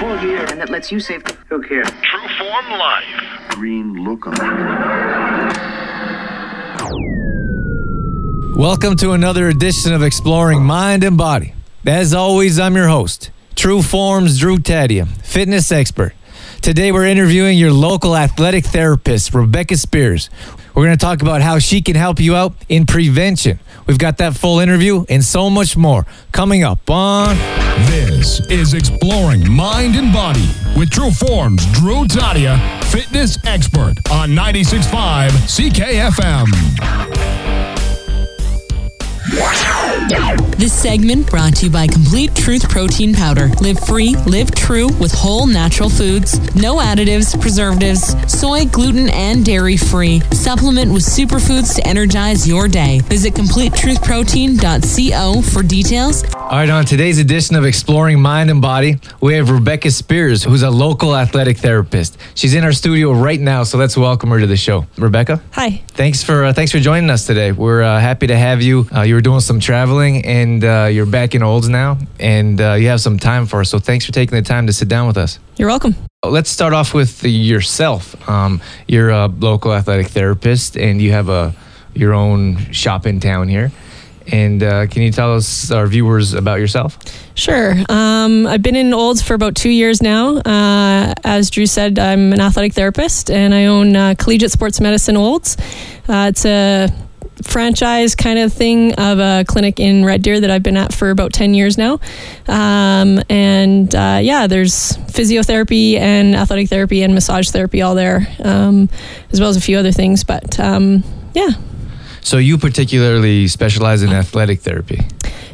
full gear and that lets you save. Who cares? True Form Life. Green lookum. Welcome to another edition of Exploring Mind and Body. As always, I'm your host, True Forms Drew Tadia, fitness expert. Today, we're interviewing your local athletic therapist, Rebecca Spears. We're going to talk about how she can help you out in prevention. We've got that full interview and so much more coming up on. This is Exploring Mind and Body with True Forms Drew Tadia, fitness expert on 96.5 CKFM. This segment brought to you by Complete Truth Protein Powder. Live free, live true with whole natural foods. No additives, preservatives, soy, gluten, and dairy free. Supplement with superfoods to energize your day. Visit CompleteTruthProtein.co for details. All right, on today's edition of Exploring Mind and Body, we have Rebecca Spears, who's a local athletic therapist. She's in our studio right now, so let's welcome her to the show. Rebecca, Hi. Thanks for uh, thanks for joining us today. We're uh, happy to have you. Uh, you were doing some traveling, and uh, you're back in Olds now, and uh, you have some time for us. So thanks for taking the time to sit down with us. You're welcome. Let's start off with yourself. Um, you're a local athletic therapist, and you have a your own shop in town here. And uh, can you tell us, our viewers, about yourself? Sure. Um, I've been in Olds for about two years now. Uh, as Drew said, I'm an athletic therapist and I own uh, Collegiate Sports Medicine Olds. Uh, it's a franchise kind of thing of a clinic in Red Deer that I've been at for about 10 years now. Um, and uh, yeah, there's physiotherapy and athletic therapy and massage therapy all there, um, as well as a few other things. But um, yeah. So you particularly specialize in athletic therapy.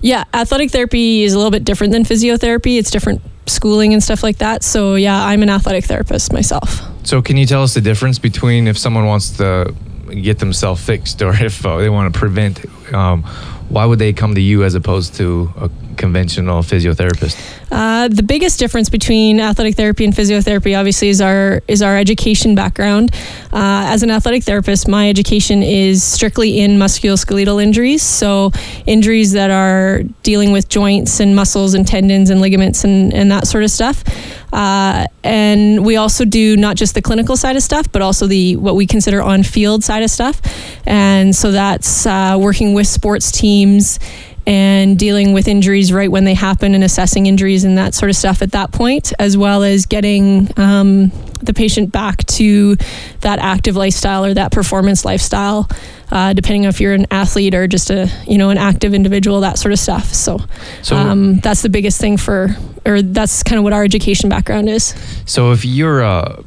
Yeah, athletic therapy is a little bit different than physiotherapy. It's different schooling and stuff like that. So yeah, I'm an athletic therapist myself. So can you tell us the difference between if someone wants to get themselves fixed or if uh, they want to prevent? Um, why would they come to you as opposed to a conventional physiotherapist? Uh, the biggest difference between athletic therapy and physiotherapy, obviously, is our is our education background. Uh, as an athletic therapist, my education is strictly in musculoskeletal injuries, so injuries that are dealing with joints and muscles and tendons and ligaments and, and that sort of stuff. Uh, and we also do not just the clinical side of stuff, but also the what we consider on field side of stuff. And so that's uh, working with sports teams and dealing with injuries right when they happen and assessing injuries and that sort of stuff at that point, as well as getting um, the patient back to that active lifestyle or that performance lifestyle, uh, depending on if you're an athlete or just a you know an active individual, that sort of stuff. So, So- um, that's the biggest thing for, or that's kind of what our education background is. So if you're uh,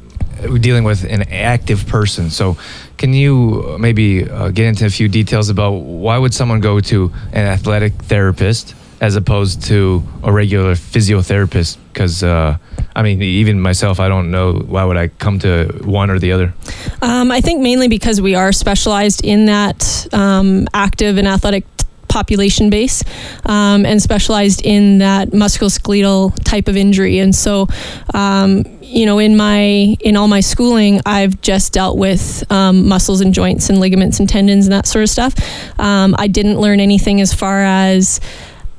dealing with an active person, so can you maybe uh, get into a few details about why would someone go to an athletic therapist as opposed to a regular physiotherapist? Because uh, I mean, even myself, I don't know why would I come to one or the other. Um, I think mainly because we are specialized in that um, active and athletic population base um, and specialized in that musculoskeletal type of injury. And so, um, you know, in my in all my schooling, I've just dealt with um, muscles and joints and ligaments and tendons and that sort of stuff. Um, I didn't learn anything as far as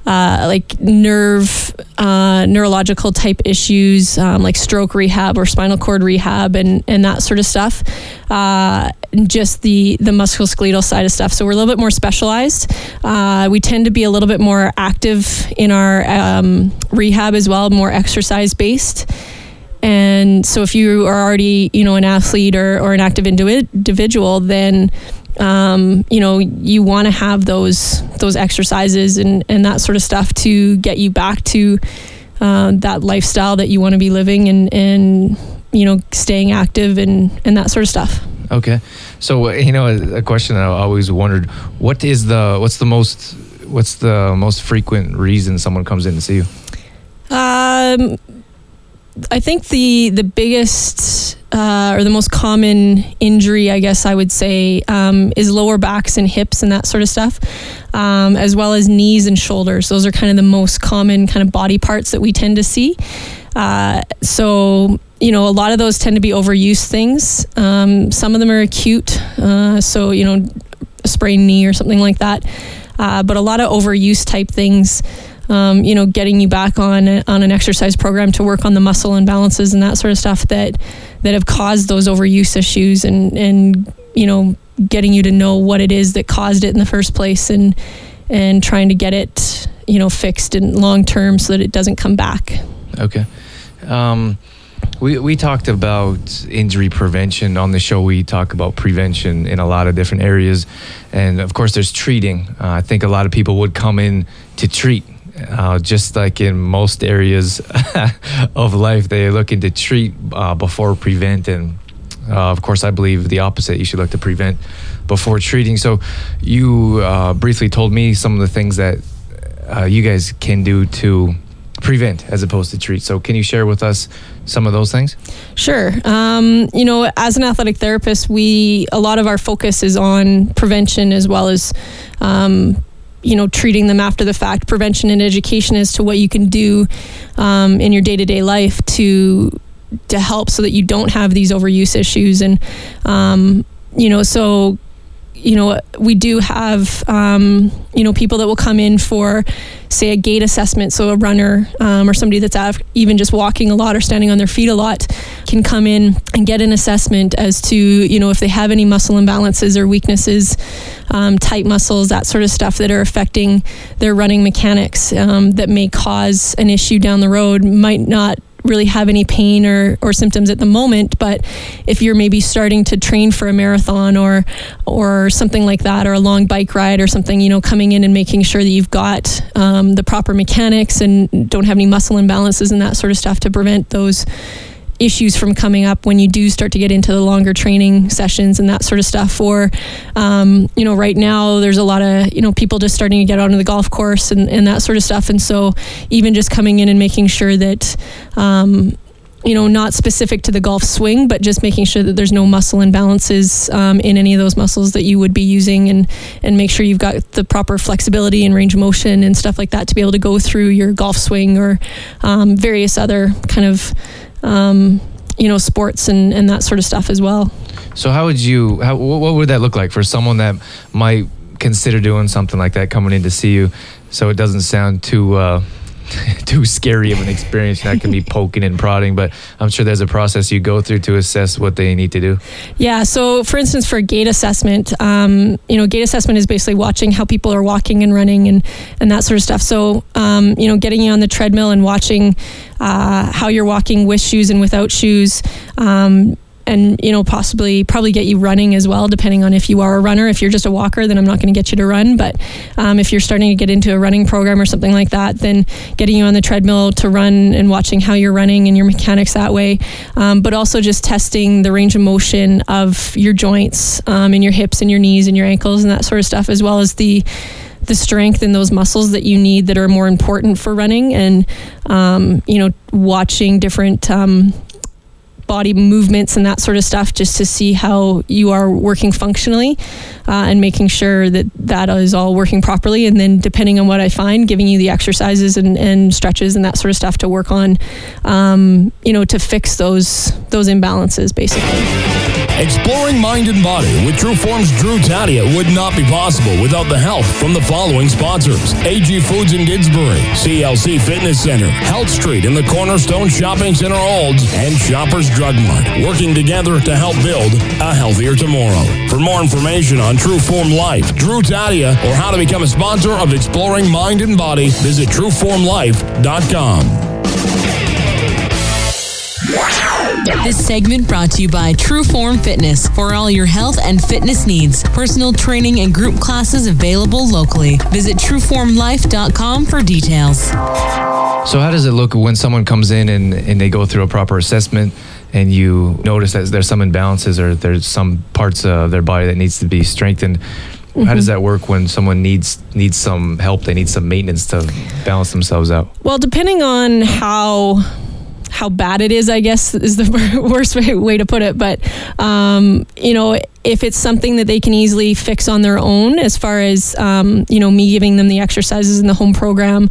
uh, like nerve, uh, neurological type issues, um, like stroke rehab or spinal cord rehab, and and that sort of stuff. Uh, just the the musculoskeletal side of stuff. So we're a little bit more specialized. Uh, we tend to be a little bit more active in our um, rehab as well, more exercise based. And so if you are already, you know, an athlete or, or an active individ- individual, then um, you know you want to have those those exercises and, and that sort of stuff to get you back to uh, that lifestyle that you want to be living and and you know staying active and and that sort of stuff. Okay, so uh, you know a, a question I always wondered: what is the what's the most what's the most frequent reason someone comes in to see you? Um, I think the the biggest uh, or the most common injury, I guess I would say, um, is lower backs and hips and that sort of stuff, um, as well as knees and shoulders. Those are kind of the most common kind of body parts that we tend to see. Uh, so you know, a lot of those tend to be overuse things. Um, some of them are acute, uh, so you know, a sprained knee or something like that. Uh, but a lot of overuse type things um, you know, getting you back on on an exercise program to work on the muscle imbalances and that sort of stuff that that have caused those overuse issues and and you know getting you to know what it is that caused it in the first place and and trying to get it you know fixed in long term so that it doesn't come back. Okay. Um, we, we talked about injury prevention on the show. We talk about prevention in a lot of different areas. And of course, there's treating. Uh, I think a lot of people would come in to treat. Uh, just like in most areas of life, they're looking to treat uh, before prevent. And uh, of course, I believe the opposite. You should look to prevent before treating. So, you uh, briefly told me some of the things that uh, you guys can do to prevent as opposed to treat. So, can you share with us some of those things? Sure. Um, you know, as an athletic therapist, we a lot of our focus is on prevention as well as. Um, you know, treating them after the fact, prevention and education as to what you can do um, in your day to day life to to help so that you don't have these overuse issues. And um, you know, so you know, we do have, um, you know, people that will come in for, say, a gait assessment. So a runner um, or somebody that's even just walking a lot or standing on their feet a lot can come in and get an assessment as to, you know, if they have any muscle imbalances or weaknesses, um, tight muscles, that sort of stuff that are affecting their running mechanics um, that may cause an issue down the road, might not really have any pain or, or symptoms at the moment but if you're maybe starting to train for a marathon or or something like that or a long bike ride or something you know coming in and making sure that you've got um, the proper mechanics and don't have any muscle imbalances and that sort of stuff to prevent those issues from coming up when you do start to get into the longer training sessions and that sort of stuff or um, you know right now there's a lot of you know people just starting to get onto the golf course and, and that sort of stuff. And so even just coming in and making sure that um, you know, not specific to the golf swing, but just making sure that there's no muscle imbalances um, in any of those muscles that you would be using, and and make sure you've got the proper flexibility and range of motion and stuff like that to be able to go through your golf swing or um, various other kind of um, you know, sports and, and that sort of stuff as well. So how would you, how, what would that look like for someone that might consider doing something like that coming in to see you so it doesn't sound too, uh, too scary of an experience. That can be poking and prodding, but I'm sure there's a process you go through to assess what they need to do. Yeah. So, for instance, for gait assessment, um, you know, gait assessment is basically watching how people are walking and running and and that sort of stuff. So, um, you know, getting you on the treadmill and watching uh, how you're walking with shoes and without shoes. Um, and you know possibly probably get you running as well depending on if you are a runner. If you're just a walker then i'm not going to get you to run. But um, if you're starting to get into a running program or something like that then getting you on the treadmill to run and watching how you're running and your mechanics that way. Um, but also just testing the range of motion of your joints um, and your hips and your knees and your ankles and that sort of stuff as well as the the strength in those muscles that you need that are more important for running and um, you know watching different um, body movements and that sort of stuff just to see how you are working functionally uh, and making sure that that is all working properly. And then, depending on what I find, giving you the exercises and, and stretches and that sort of stuff to work on, um, you know, to fix those those imbalances basically. Exploring mind and body with Trueform's Drew Tadia would not be possible without the help from the following sponsors AG Foods in Didsbury, CLC Fitness Center, Health Street in the Cornerstone Shopping Center Olds, and Shoppers Drug Mart, working together to help build a healthier tomorrow. For more information on Trueform Life, Drew Tadia, or how to become a sponsor of Exploring Mind and Body, visit TrueFormLife.com. This segment brought to you by True Form Fitness for all your health and fitness needs. Personal training and group classes available locally. Visit trueformlife.com for details. So, how does it look when someone comes in and, and they go through a proper assessment and you notice that there's some imbalances or there's some parts of their body that needs to be strengthened? Mm-hmm. How does mm-hmm. that work when someone needs needs some help? They need some maintenance to balance themselves out. Well, depending on how how bad it is, I guess is the worst way, way to put it. But, um, you know, if it's something that they can easily fix on their own, as far as, um, you know, me giving them the exercises in the home program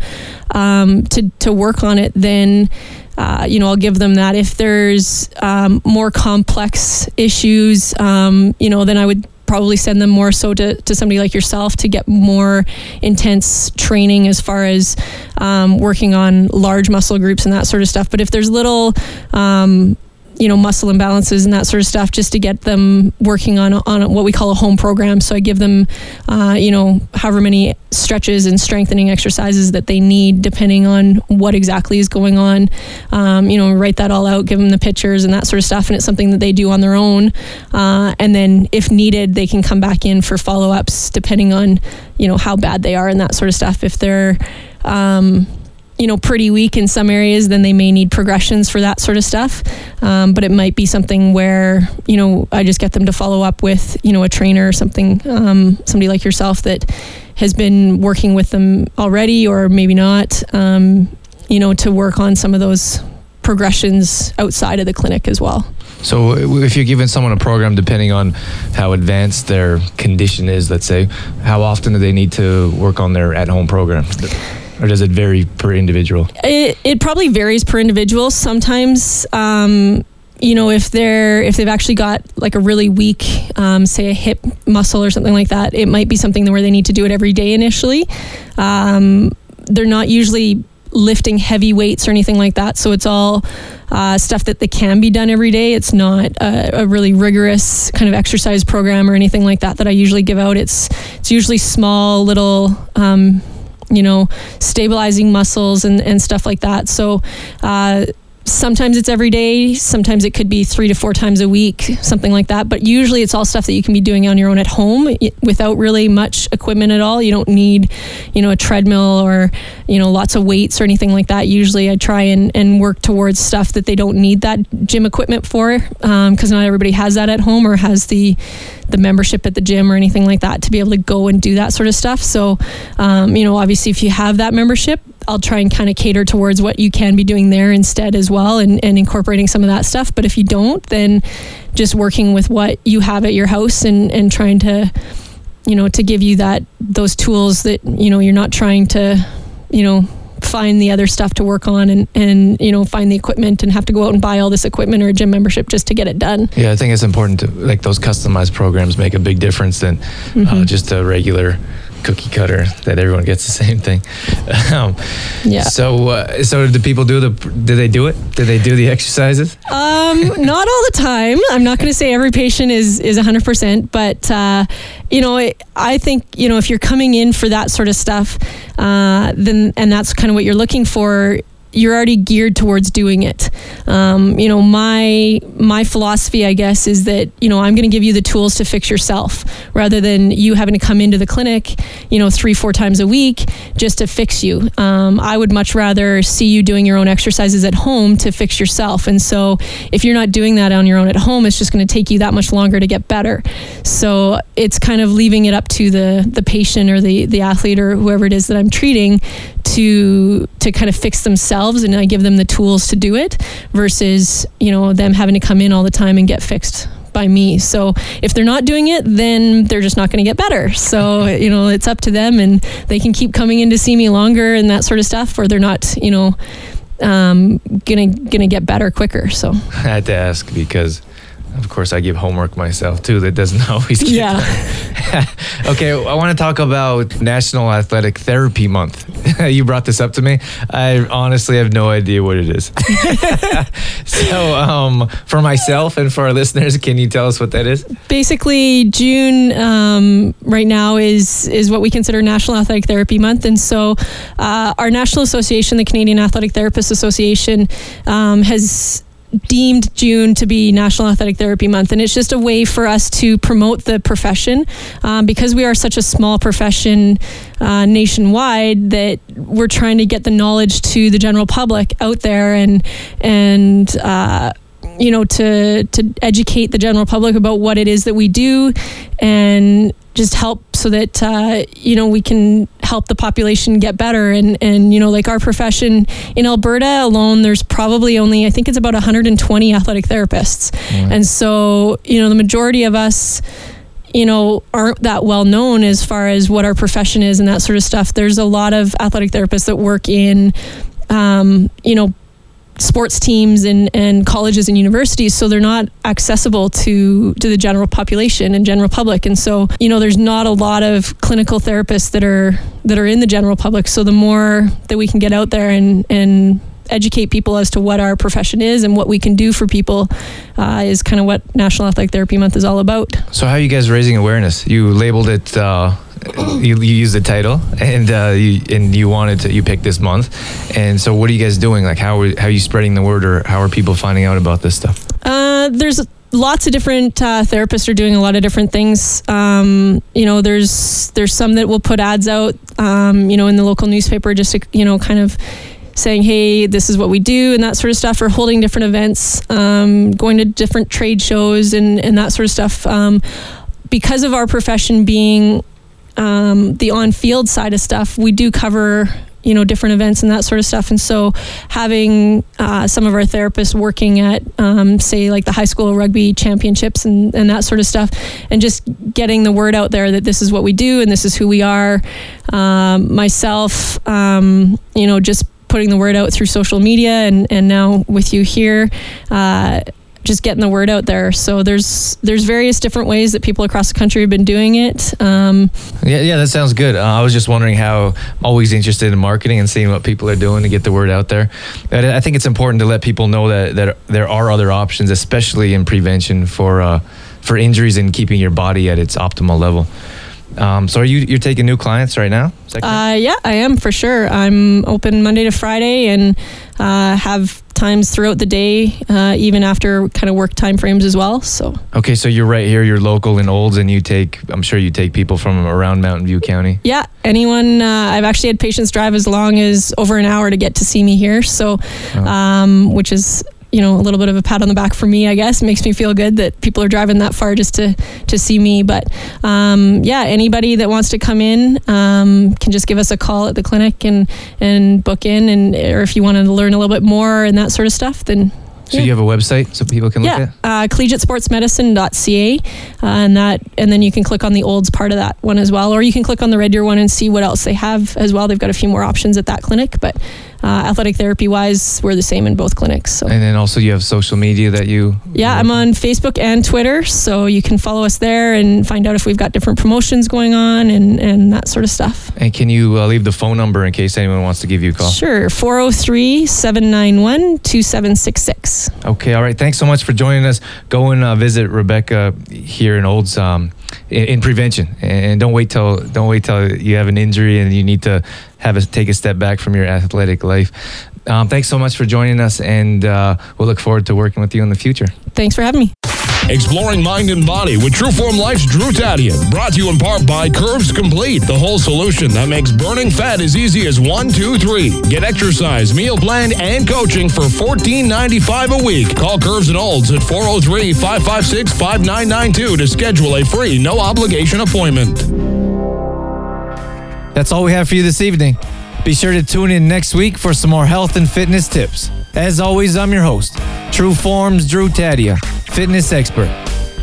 um, to, to work on it, then, uh, you know, I'll give them that. If there's um, more complex issues, um, you know, then I would probably send them more so to, to somebody like yourself to get more intense training as far as um, working on large muscle groups and that sort of stuff. But if there's little um, you know muscle imbalances and that sort of stuff just to get them working on on what we call a home program. So i give them uh, you know however many stretches and strengthening exercises that they need depending on what exactly is going on. Um, you know write that all out give them the pictures and that sort of stuff and it's something that they do on their own. Uh, and then if needed they can come back in for follow-ups depending on you know how bad they are and that sort of stuff. If they're um, you know pretty weak in some areas then they may need progressions for that sort of stuff. Um, but it might be something where you know i just get them to follow up with you know a trainer or something um, somebody like yourself that has been working with them already or maybe not um, you know to work on some of those progressions outside of the clinic as well. So if you're giving someone a program depending on how advanced their condition is let's say how often do they need to work on their at-home program or does it vary per individual? It, it probably varies per individual. Sometimes, um, you know, if they're if they've actually got like a really weak, um, say a hip muscle or something like that, it might be something where they need to do it every day initially. Um, they're not usually lifting heavy weights or anything like that. So it's all uh, stuff that they can be done every day. It's not a, a, really rigorous kind of exercise program or anything like that that I usually give out. It's it's usually small little. Um, you know, stabilizing muscles and, and stuff like that. So, uh, sometimes it's every day sometimes it could be three to four times a week something like that but usually it's all stuff that you can be doing on your own at home without really much equipment at all. You don't need you know a treadmill or you know lots of weights or anything like that. Usually i try and, and work towards stuff that they don't need that gym equipment for because um, not everybody has that at home or has the the membership at the gym or anything like that to be able to go and do that sort of stuff. So um, you know obviously if you have that membership I'll try and kind of cater towards what you can be doing there instead as well and, and incorporating some of that stuff. But if you don't, then just working with what you have at your house and, and trying to, you know, to give you that, those tools that, you know, you're not trying to, you know, find the other stuff to work on and, and you know find the equipment and have to go out and buy all this equipment or a gym membership just to get it done yeah i think it's important to like those customized programs make a big difference than uh, mm-hmm. uh, just a regular cookie cutter that everyone gets the same thing. Um, yeah. So, uh, so do people do the? Do they do it? Do they do the exercises? Um, not all the time. I'm not going to say every patient is is 100, percent but uh, you know, I think you know if you're coming in for that sort of stuff, uh, then and that's kind of what you're looking for you're already geared towards doing it. Um, you know, my my philosophy, I guess, is that you know I'm going to give you the tools to fix yourself, rather than you having to come into the clinic, you know, three four times a week just to fix you. Um, I would much rather see you doing your own exercises at home to fix yourself. And so, if you're not doing that on your own at home, it's just going to take you that much longer to get better. So it's kind of leaving it up to the the patient or the the athlete or whoever it is that I'm treating to to kind of fix themselves and I give them the tools to do it versus you know them having to come in all the time and get fixed by me. So if they're not doing it, then they're just not going to get better. So, you know, it's up to them and they can keep coming in to see me longer and that sort of stuff, or they're not, you know, um, gonna gonna get better quicker. So I had to ask because of course, I give homework myself too. That doesn't always yeah. okay, I want to talk about National Athletic Therapy Month. you brought this up to me. I honestly have no idea what it is. so, um, for myself and for our listeners, can you tell us what that is? Basically, June um, right now is is what we consider National Athletic Therapy Month, and so uh, our national association, the Canadian Athletic Therapists Association, um, has deemed June to be National Athletic Therapy Month, and it's just a way for us to promote the profession um, because we are such a small profession uh, nationwide that we're trying to get the knowledge to the general public out there and and. Uh, you know to to educate the general public about what it is that we do and just help so that uh, you know we can help the population get better. And and you know like our profession in Alberta alone there's probably only I think it's about 120 athletic therapists. Mm. and so you know the majority of us you know aren't that well known as far as what our profession is and that sort of stuff. There's a lot of athletic therapists that work in um, you know sports teams and, and colleges and universities so they're not accessible to to the general population and general public and so you know there's not a lot of clinical therapists that are that are in the general public so the more that we can get out there and and educate people as to what our profession is and what we can do for people uh, is kind of what National Athletic Therapy Month is all about. So how are you guys raising awareness? You labeled it. Uh, you, you used the title, and uh, you and you wanted to. You picked this month, and so what are you guys doing? Like how are, how are you spreading the word, or how are people finding out about this stuff? Uh, there's lots of different uh, therapists are doing a lot of different things. Um, you know, there's there's some that will put ads out, um, you know, in the local newspaper just to you know kind of saying, hey, this is what we do and that sort of stuff, or holding different events, um, going to different trade shows and, and that sort of stuff. Um, because of our profession being um, the on field side of stuff, we do cover you know different events and that sort of stuff. And so having uh, some of our therapists working at um, say like the high school rugby championships and, and that sort of stuff and just getting the word out there that this is what we do and this is who we are um, myself um, you know just putting the word out through social media and, and now with you here uh, just getting the word out there so there's there's various different ways that people across the country have been doing it um, Yeah, yeah, that sounds good. Uh, I was just wondering how I'm always interested in marketing and seeing what people are doing to get the word out there. I think it's important to let people know that, that there are other options, especially in prevention for uh, for injuries and keeping your body at its optimal level. Um, so are you you're taking new clients right now? Is that correct? uh, yeah i am for sure i'm open monday to friday and uh, have times throughout the day uh, even after kind of work time frames as well so okay, so you're right here. You're local in Olds, and you take. I'm sure you take people from around Mountain View County. Yeah, anyone. Uh, I've actually had patients drive as long as over an hour to get to see me here. So, um, which is you know a little bit of a pat on the back for me, I guess. It makes me feel good that people are driving that far just to to see me. But um, yeah, anybody that wants to come in um, can just give us a call at the clinic and and book in, and or if you want to learn a little bit more and that sort of stuff, then. So Yeah. you have a website so people can look Yeah, at. uh, collegiatesportsmedicine.ca, uh, and that, and then you can click on the olds part of that one as well, or you can click on the Red Deer one and see what else they have as well. They've got a few more options at that clinic, but uh, athletic therapy wise, we're the same in both clinics. So. And then also you have social media that you. Yeah, I'm on Facebook and Twitter, so you can follow us there and find out if we've got different promotions going on and, and that sort of stuff. And can you uh, leave the phone number in case anyone wants to give you a call? Sure, 403 791 2766. Okay, all right. Thanks so much for joining us. Go and uh, visit Rebecca here in Olds um, in, in prevention, and don't wait till don't wait till you have an injury and you need to have a take a step back from your athletic life. Um, thanks so much for joining us, and uh, we'll look forward to working with you in the future. Thanks for having me. Exploring mind and body with Trueform Life's Drew Tadian. Brought to you in part by Curves Complete, the whole solution that makes burning fat as easy as one, two, three. Get exercise, meal plan, and coaching for $14.95 a week. Call Curves and Olds at 403 556 5992 to schedule a free, no obligation appointment. That's all we have for you this evening. Be sure to tune in next week for some more health and fitness tips. As always, I'm your host, True Forms Drew Tadia, fitness expert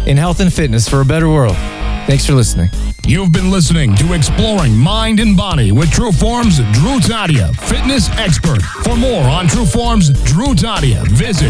in health and fitness for a better world. Thanks for listening. You've been listening to Exploring Mind and Body with True Forms Drew Tadia, fitness expert. For more on True Forms Drew Tadia, visit